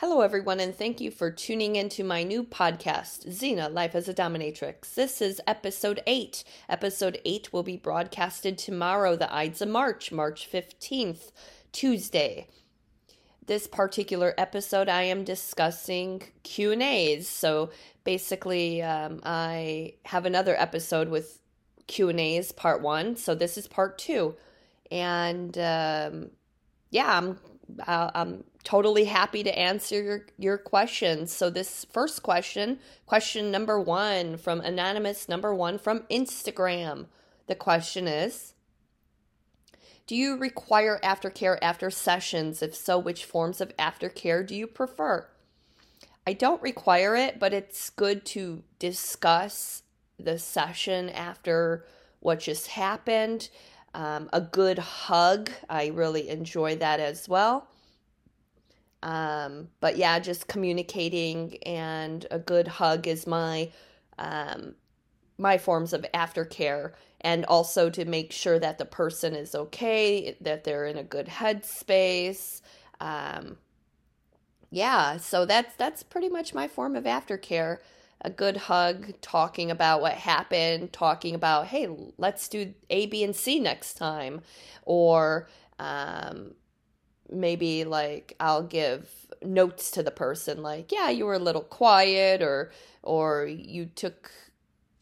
Hello, everyone, and thank you for tuning into my new podcast, Xena Life as a Dominatrix. This is episode 8. Episode 8 will be broadcasted tomorrow, the Ides of March, March 15th, Tuesday. This particular episode, I am discussing Q&As. So basically, um, I have another episode with Q&As, part one. So this is part two. And um, yeah, I'm, uh, I'm totally happy to answer your, your questions. So, this first question, question number one from Anonymous number one from Instagram. The question is Do you require aftercare after sessions? If so, which forms of aftercare do you prefer? I don't require it, but it's good to discuss the session after what just happened. Um, a good hug, I really enjoy that as well. Um, but yeah, just communicating and a good hug is my um, my forms of aftercare, and also to make sure that the person is okay, that they're in a good headspace. Um, yeah, so that's that's pretty much my form of aftercare. A good hug, talking about what happened, talking about, hey, let's do A, B, and C next time, or um, maybe like I'll give notes to the person like, yeah, you were a little quiet or or you took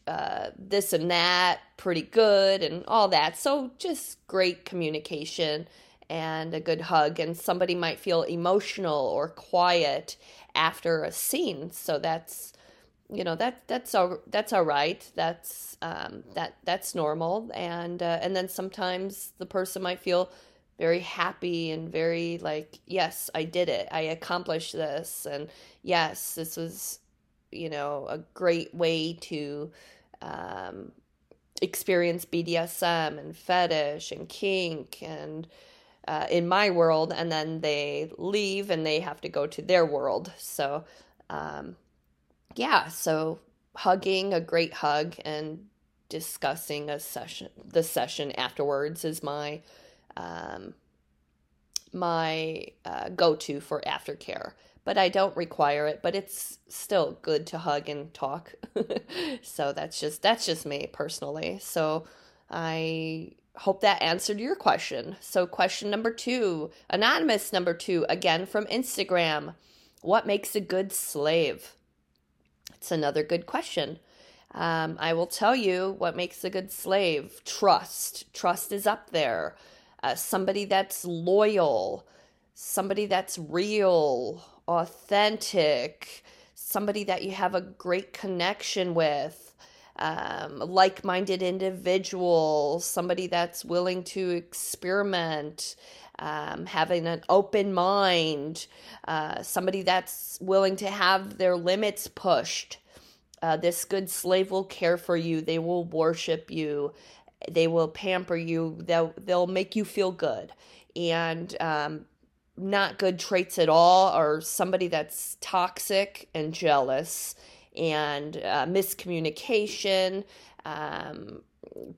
uh, this and that pretty good and all that. So just great communication and a good hug and somebody might feel emotional or quiet after a scene. So that's you know that that's all that's all right that's um that that's normal and uh, and then sometimes the person might feel very happy and very like yes i did it. I accomplished this. And yes this was you know a great way to um, experience bdsm and fetish and kink and uh, in my world. And then they leave and they have to go to their world. So um, yeah. So hugging a great hug and discussing a session the session afterwards is my um, my uh, go to for aftercare. But I don't require it, but it's still good to hug and talk. so that's just that's just me personally. So I hope that answered your question. So question number 2, anonymous number 2 again from Instagram. What makes a good slave? It's another good question. Um, I will tell you what makes a good slave. Trust. Trust is up there uh, somebody that's loyal, somebody that's real, authentic, somebody that you have a great connection with, um, like minded individual, somebody that's willing to experiment. Um, having an open mind, uh, somebody that's willing to have their limits pushed. Uh, this good slave will care for you. They will worship you they will pamper you. They'll they'll make you feel good. And um, not good traits at all are somebody that's toxic and jealous and uh, miscommunication um,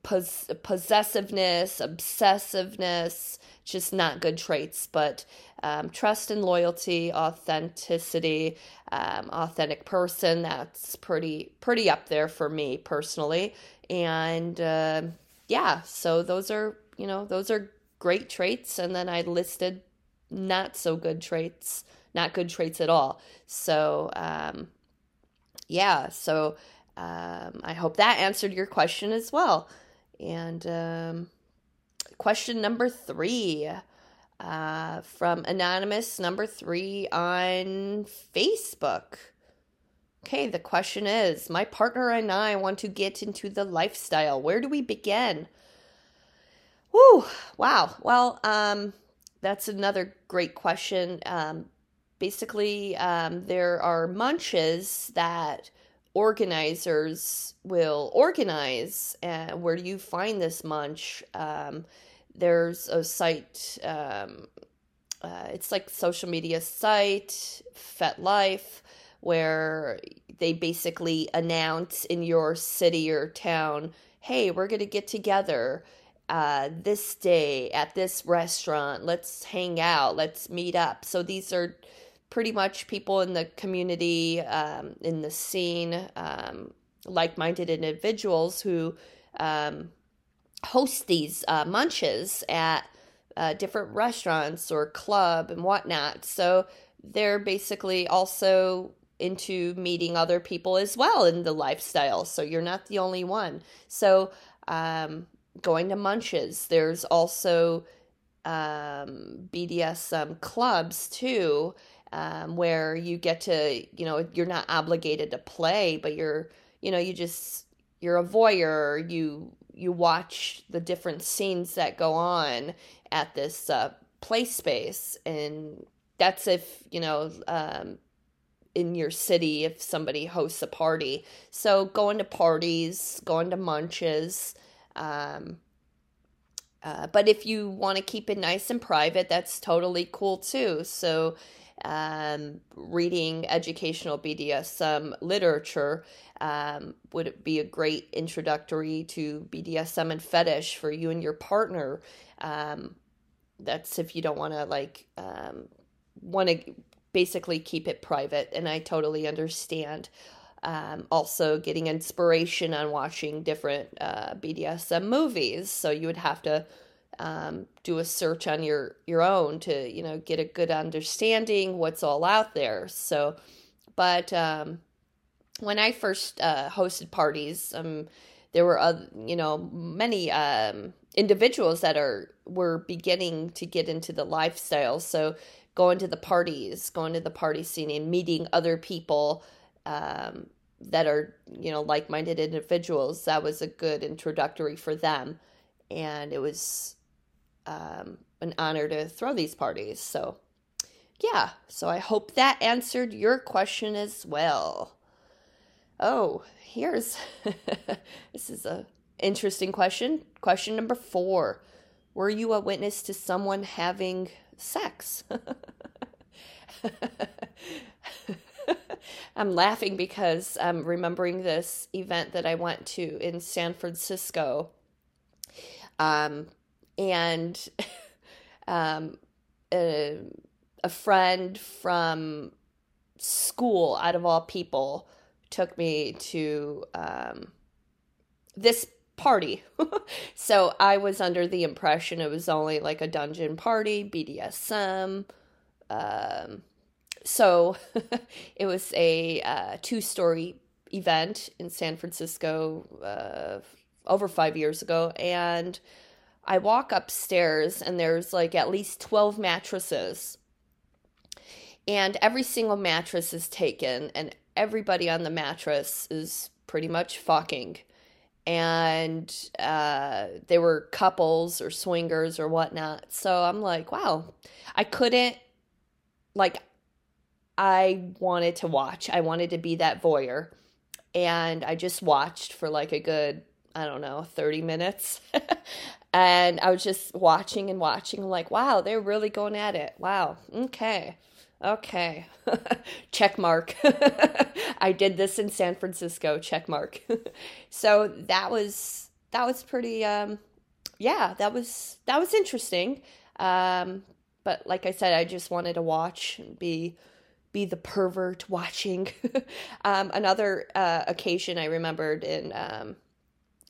pos- possessiveness obsessiveness just not good traits. But um, trust and loyalty authenticity um, authentic person that's pretty pretty up there for me personally. And uh, yeah, so those are, you know, those are great traits. And then I listed not so good traits, not good traits at all. So, um, yeah, so um, I hope that answered your question as well. And um, question number three uh, from Anonymous number three on Facebook. Okay, the question is My partner and I want to get into the lifestyle. Where do we begin? Woo, wow. Well, um, that's another great question. Um, basically, um, there are munches that organizers will organize. Where do you find this munch? Um, there's a site, um, uh, it's like social media site, FetLife where they basically announce in your city or town, hey, we're going to get together uh, this day at this restaurant. Let's hang out. Let's meet up. So these are pretty much people in the community, um, in the scene, um, like minded individuals who um, host these uh, munches at uh, different restaurants or club and whatnot. So they're basically also into meeting other people as well in the lifestyle. So you're not the only one. So um, going to munches, there's also um, BDSM clubs too. Um, where you get to, you know, you're not obligated to play, but you're, you know, you just you're a voyeur. You you watch the different scenes that go on at this uh, play space, and that's if you know um, in your city if somebody hosts a party. So going to parties, going to munches. Um, uh, but if you want to keep it nice and private, that's totally cool too. So, um, reading educational BDSM literature um, would be a great introductory to BDSM and fetish for you and your partner. Um, that's if you don't want to like um, want to basically keep it private, and I totally understand. Um, also, getting inspiration on watching different uh, BDSM movies, so you would have to um, do a search on your your own to you know get a good understanding what's all out there. So, but um, when I first uh, hosted parties, um, there were other, you know many um, individuals that are were beginning to get into the lifestyle. So going to the parties, going to the party scene, and meeting other people um, that are you know like minded individuals. That was a good introductory for them, and it was um, an honor to throw these parties. So yeah, so I hope that answered your question as well. Oh, here's this is a interesting question. Question number 4. Were you a witness to someone having sex? I'm laughing because I'm remembering this event that I went to in San Francisco. Um, and um, a, a friend from school, out of all people, took me to um, this party. so I was under the impression it was only like a dungeon party, BDSM. Um, so it was a uh, two story event in San Francisco uh, over five years ago. And I walk upstairs, and there's like at least 12 mattresses. And every single mattress is taken, and everybody on the mattress is pretty much fucking. And uh, they were couples or swingers or whatnot. So I'm like, wow, I couldn't, like, I wanted to watch. I wanted to be that voyeur. And I just watched for like a good, I don't know, 30 minutes. and I was just watching and watching. I'm like, wow, they're really going at it. Wow. Okay. Okay. check mark. I did this in San Francisco. Check mark. so that was that was pretty um yeah, that was that was interesting. Um but like I said, I just wanted to watch and be be the pervert watching. um another uh occasion I remembered in um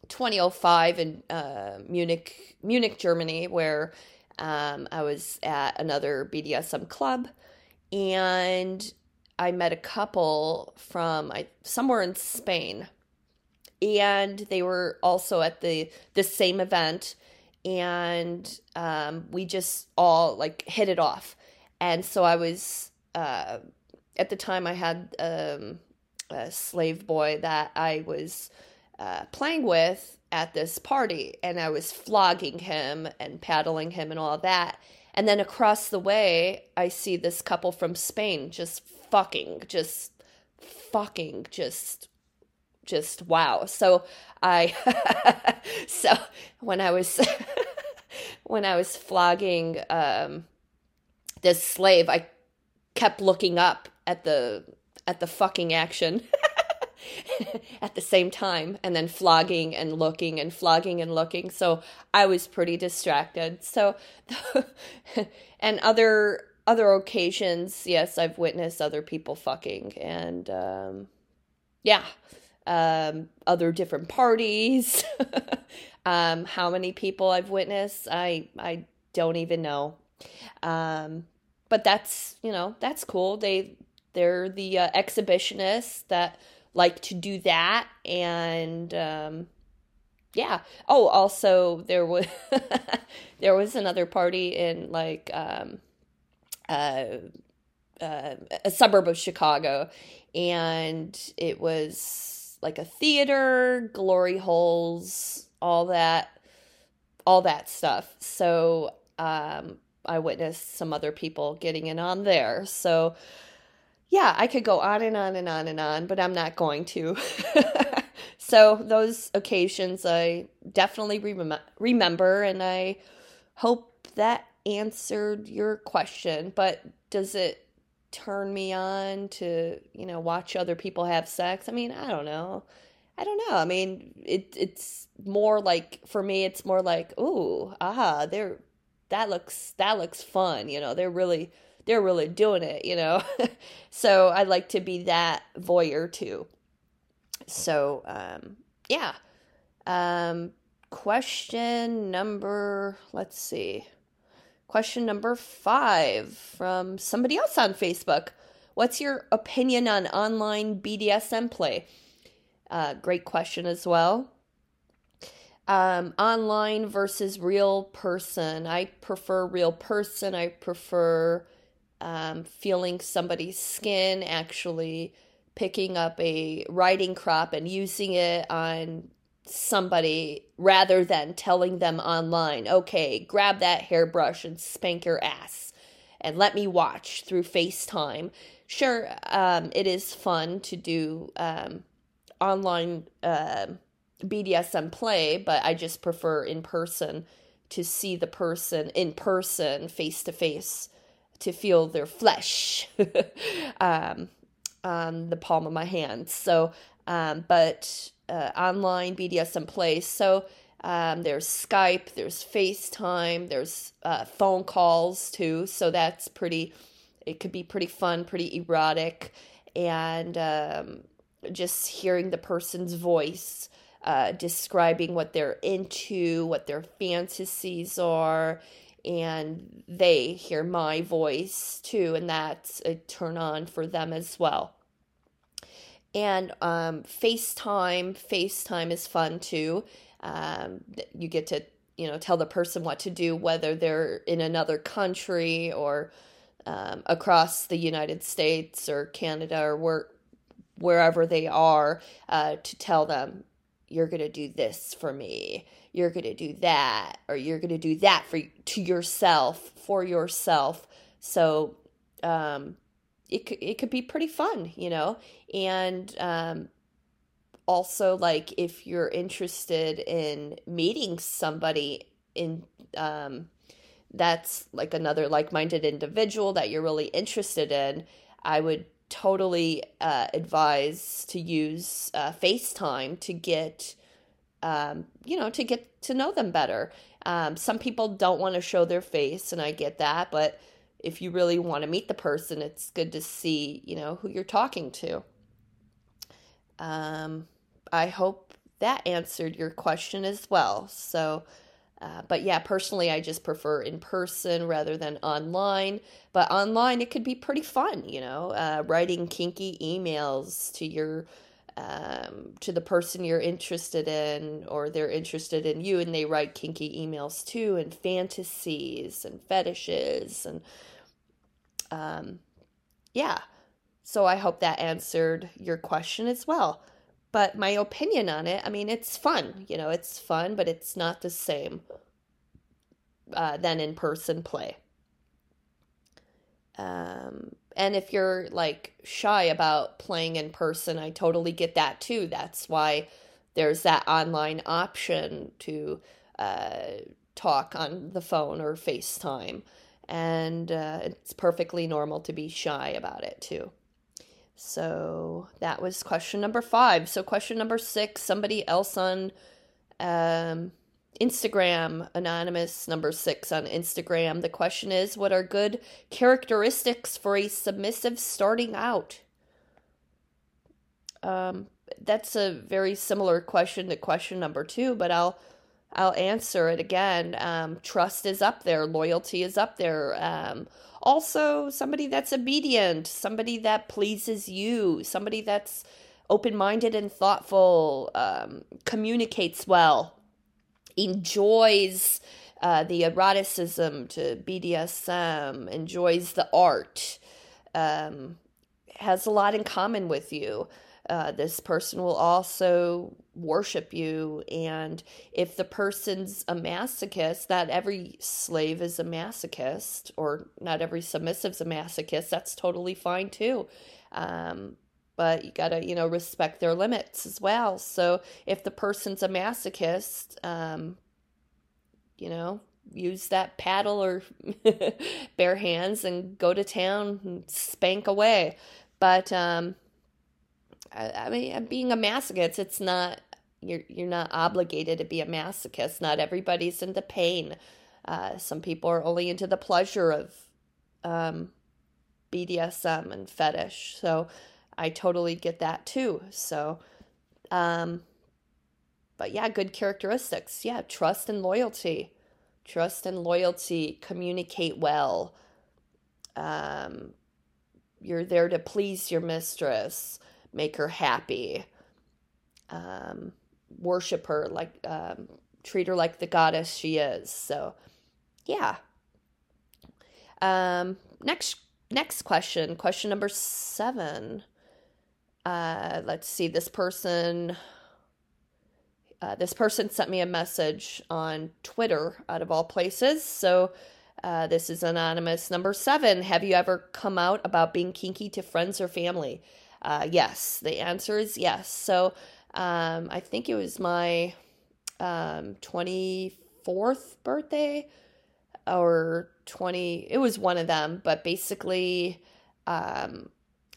2005 in uh Munich Munich Germany where um, I was at another BDSM club and I met a couple from I, somewhere in Spain, and they were also at the the same event, and um, we just all like hit it off, and so I was uh, at the time I had um, a slave boy that I was uh, playing with at this party, and I was flogging him and paddling him and all that and then across the way, I see this couple from Spain just fucking, just fucking, just, just wow. So I, so when I was, when I was flogging um, this slave, I kept looking up at the at the fucking action. at the same time and then flogging and looking and flogging and looking so i was pretty distracted so and other other occasions, yes, I've witnessed other people fucking, and um, yeah, um, other different parties. um, how many people I've witnessed, I I don't even know. Um, but that's you know that's cool. They they're the uh, exhibitionists that like to do that, and um, yeah. Oh, also there was there was another party in like um, uh, uh, a suburb of Chicago, and it was like a theater, glory holes, all that, all that stuff. So um, I witnessed some other people getting in on there. So yeah, I could go on and on and on and on, but I'm not going to. so those occasions I definitely rem- remember, and I hope that answered your question. But does it turn me on to you know watch other people have sex? I mean, I don't know. I don't know. I mean, it it's more like for me, it's more like, ooh, ah, they're that looks that looks fun. You know, they're really they're really doing it. You know, so I like to be that voyeur too. So um, yeah. Um, question number. Let's see. Question number five from somebody else on Facebook. What's your opinion on online BDSM play? Uh, great question as well. Um, online versus real person. I prefer real person. I prefer um, feeling somebody's skin, actually picking up a riding crop and using it on somebody rather than telling them online, okay, grab that hairbrush and spank your ass and let me watch through FaceTime. Sure, um, it is fun to do um, online uh, um, BDSM play, but I just prefer in person to see the person in person, face to face, to feel their flesh um, on the palm of my hand. So, um, but uh, online BDSM plays. So um, there's Skype, there's FaceTime, there's uh, phone calls too. So that's pretty, it could be pretty fun, pretty erotic. And um, just hearing the person's voice uh, describing what they're into, what their fantasies are. And they hear my voice too, and that's a turn on for them as well and um, FaceTime. FaceTime is fun too. Um, you get to you know tell the person what to do, whether they're in another country or um, across the United States or Canada or where wherever they are, uh, to tell them you're gonna do this for me. You're gonna do that, or you're gonna do that for to yourself for yourself. So um, it could, it could be pretty fun, you know, and um, also like if you're interested in meeting somebody in um, that's like another like-minded individual that you're really interested in, I would totally uh, advise to use uh, FaceTime to get, um, you know, to get to know them better. Um, some people don't want to show their face, and I get that, but if you really want to meet the person, it's good to see, you know, who you're talking to. Um, I hope that answered your question as well. So, uh, but yeah, personally, I just prefer in person rather than online. But online, it could be pretty fun, you know, uh, writing kinky emails to your um, to the person you're interested in, or they're interested in you, and they write kinky emails too, and fantasies and fetishes and um, yeah. So I hope that answered your question as well. But my opinion on it, I mean, it's fun. You know, it's fun, but it's not the same uh, than in person play. Um, and if you're like shy about playing in person, I totally get that too. That's why there's that online option to uh, talk on the phone or FaceTime and uh, it's perfectly normal to be shy about it too. So that was question number five. So question number six, somebody else on um, Instagram, anonymous number six on Instagram. The question is What are good characteristics for a submissive starting out? Um, that's a very similar question to question number two, but I'll I'll answer it again. Um, trust is up there, loyalty is up there. Um, also, somebody that's obedient, somebody that pleases you, somebody that's open minded and thoughtful, um, communicates well, enjoys uh, the eroticism to BDSM, enjoys the art, um, has a lot in common with you. Uh, this person will also worship you. And if the person's a masochist, not every slave is a masochist, or not every submissive's a masochist, that's totally fine too. Um, but you gotta, you know, respect their limits as well. So if the person's a masochist, um, you know, use that paddle or bare hands and go to town and spank away. But um, I, mean, being a masochist, it's not you're you're not obligated to be a masochist. Not everybody's into pain. Uh, some people are only into the pleasure of um, BDSM and fetish. So I totally get that too. So, um, but yeah, good characteristics. Yeah, trust and loyalty. Trust and loyalty. Communicate well. Um, you're there to please your mistress, make her happy. Um, worship her like um, treat her like the goddess she is. So, yeah. Um, next next question, question number seven. Uh, let's see. This person. Uh, this person sent me a message on Twitter, out of all places. So, uh, this is anonymous. Number seven Have you ever come out about being kinky to friends or family? Uh, yes. The answer is yes. So, um, I think it was my um, 24th birthday or 20, it was one of them, but basically, um,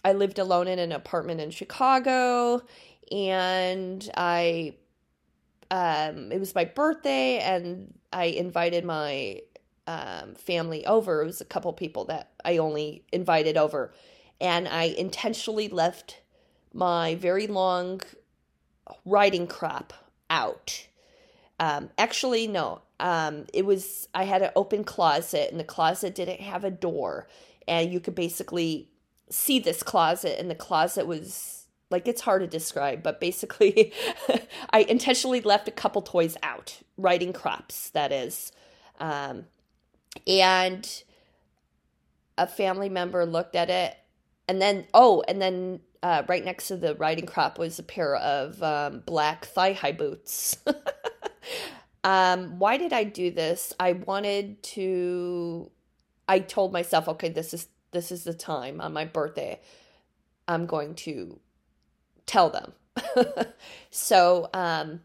I lived alone in an apartment in Chicago and I, um, it was my birthday and I invited my um, family over. It was a couple people that I only invited over. And I intentionally left my very long riding crop out. Um, actually, no. Um, it was I had an open closet, and the closet didn't have a door, and you could basically see this closet, and the closet was like it's hard to describe, but basically, I intentionally left a couple toys out, riding crops, that is, um, and a family member looked at it, and then oh, and then uh, right next to the riding crop was a pair of um, black thigh high boots. um, why did I do this? I wanted to. I told myself, okay, this is this is the time on my birthday. I'm going to tell them. so um,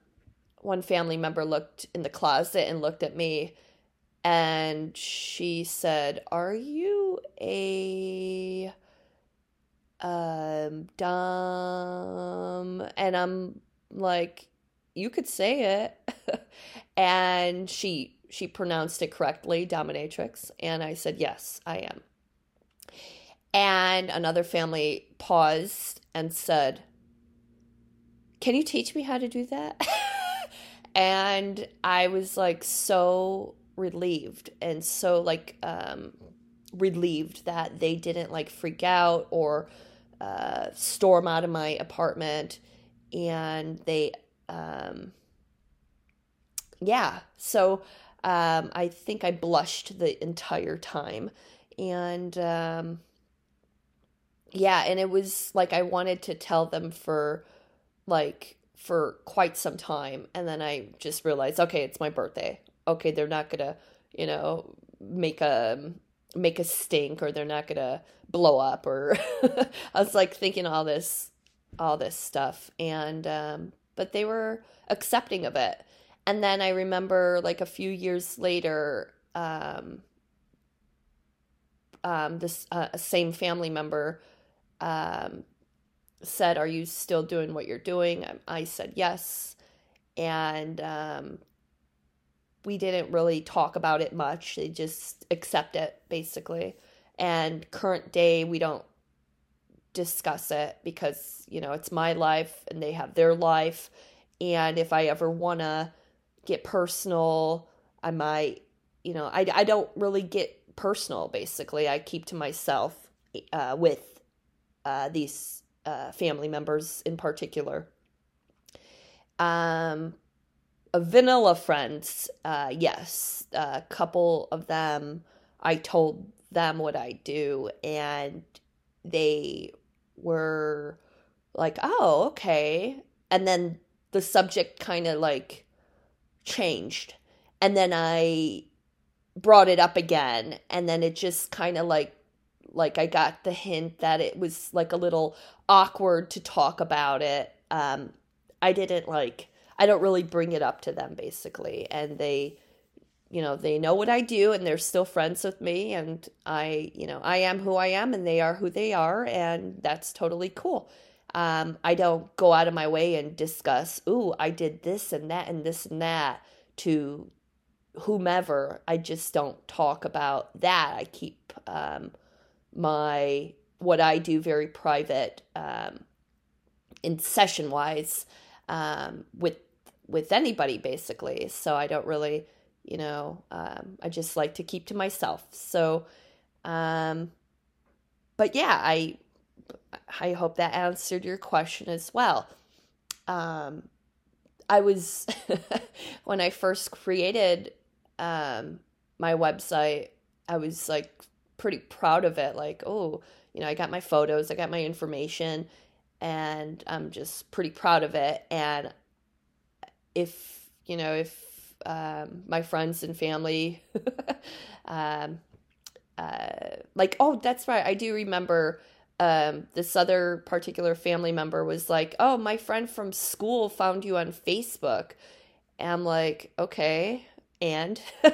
one family member looked in the closet and looked at me, and she said, "Are you a?" Um, dumb. And I'm like, you could say it. and she she pronounced it correctly, dominatrix. And I said, yes, I am. And another family paused and said, Can you teach me how to do that? and I was like so relieved and so like um relieved that they didn't like freak out or uh, storm out of my apartment and they um, yeah so um, i think i blushed the entire time and um, yeah and it was like i wanted to tell them for like for quite some time and then i just realized okay it's my birthday. Okay they're not gonna you know make a make a stink or they're not gonna blow up or I was like thinking all this all this stuff and um but they were accepting of it. And then I remember like a few years later um um this uh, same family member um said are you still doing what you're doing? I said yes. And um we didn't really talk about it much. They just accept it basically. And current day, we don't discuss it because, you know, it's my life and they have their life. And if I ever want to get personal, I might, you know, I, I don't really get personal basically. I keep to myself uh, with uh, these uh, family members in particular. Um, vanilla friends, uh, yes, a couple of them, I told them what I do, and they were like, oh, okay. And then the subject kind of like changed. And then I brought it up again. And then it just kind of like, like I got the hint that it was like a little awkward to talk about it. Um, I didn't like, I don't really bring it up to them basically. And they, you know, they know what I do and they're still friends with me. And I, you know, I am who I am and they are who they are. And that's totally cool. Um, I don't go out of my way and discuss, ooh, I did this and that and this and that to whomever. I just don't talk about that. I keep um, my what I do very private um, in session wise um, with with anybody basically. So I don't really you know um, i just like to keep to myself. So um, but yeah i i hope that answered your question as well. Um, i was when i first created um, my website i was like pretty proud of it. Like oh you know i got my photos i got my information and i'm just pretty proud of it. And if you know if um, my friends and family. um, uh, like, oh, that's right. I do remember um, this other particular family member was like, oh, my friend from school found you on Facebook. And I'm like, okay. And, and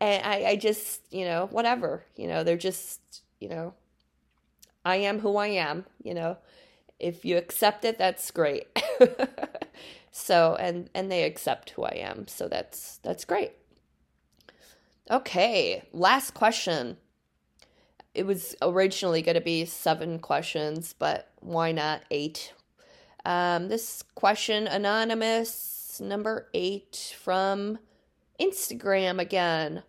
I, I just, you know, whatever, you know, they're just, you know, I am who I am, you know. If you accept it, that's great. So and and they accept who I am. So that's that's great. Okay, last question. It was originally going to be seven questions, but why not eight? Um, this question, anonymous number eight from Instagram again.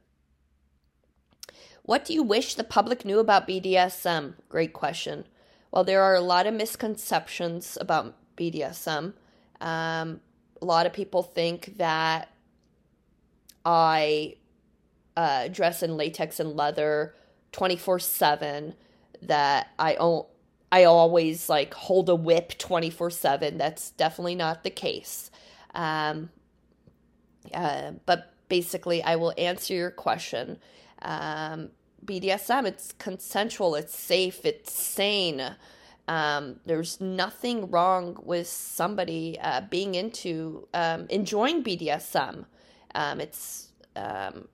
What do you wish the public knew about BDSM? Great question. Well, there are a lot of misconceptions about BDSM. Um, a lot of people think that I uh, dress in latex and leather 24 7, that I own. I always like hold a whip 24 7. That's definitely not the case. Um, uh, but basically, I will answer your question. Um, BDSM, it's consensual, it's safe, it's sane. Um, there's nothing wrong with somebody uh, being into um, enjoying BDSM. Um, it's um,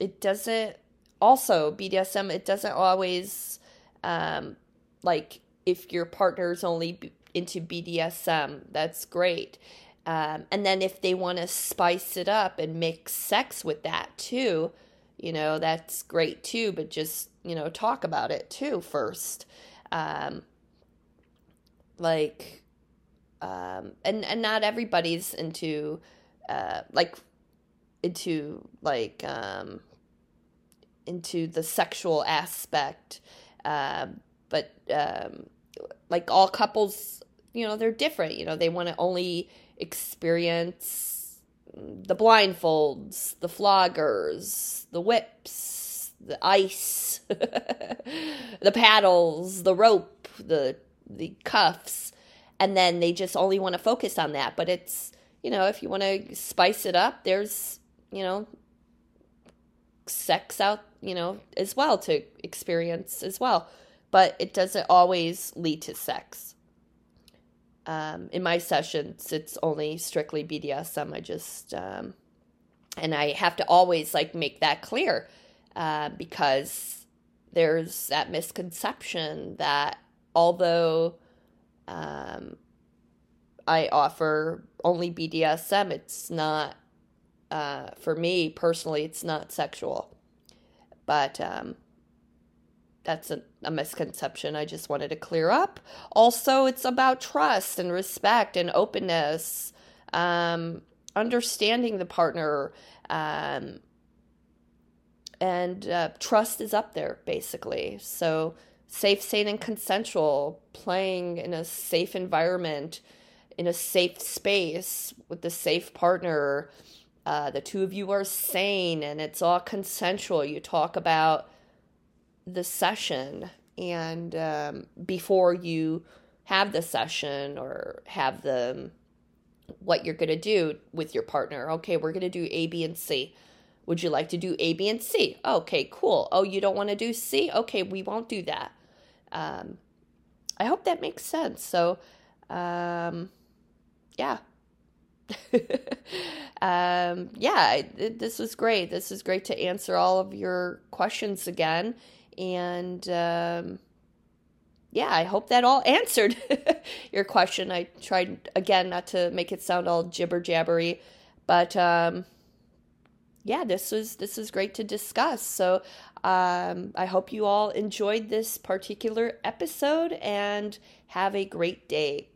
it doesn't also BDSM. It doesn't always um, like if your partner's only into BDSM. That's great. Um, and then if they want to spice it up and mix sex with that too, you know that's great too. But just you know talk about it too first um, like um, and and not everybody's into uh, like into like um, into the sexual aspect. Uh, but um, like all couples you know they're different you know they want to only experience the blindfolds the floggers the whips the ice the paddles the rope the the cuffs and then they just only want to focus on that. But it's you know if you want to spice it up there's you know sex out you know as well to experience as well. But it doesn't always lead to sex. Um, in my sessions it's only strictly bdsm i just um, and i have to always like make that clear uh, because there's that misconception that although um, I offer only BDSM, it's not Uh, for me personally, it's not sexual, but um, that's a, a, misconception I just wanted to clear up. Also, it's about trust and respect and openness, um, understanding the partner, um, and uh, trust is up there basically. So, safe, sane, and consensual, playing in a safe environment, in a safe space with the safe partner. Uh, the two of you are sane and it's all consensual. You talk about the session and um, before you have the session or have the what you're going to do with your partner. Okay, we're going to do A, B, and C. Would you like to do A, B, and C? Okay, cool. Oh, you don't want to do C? Okay, we won't do that. Um, I hope that makes sense. So, um, yeah. um, yeah, this was great. This is great to answer all of your questions again. And um, yeah, I hope that all answered your question. I tried again not to make it sound all jibber jabbery, but um, yeah, this was this was great to discuss. So um, I hope you all enjoyed this particular episode and have a great day.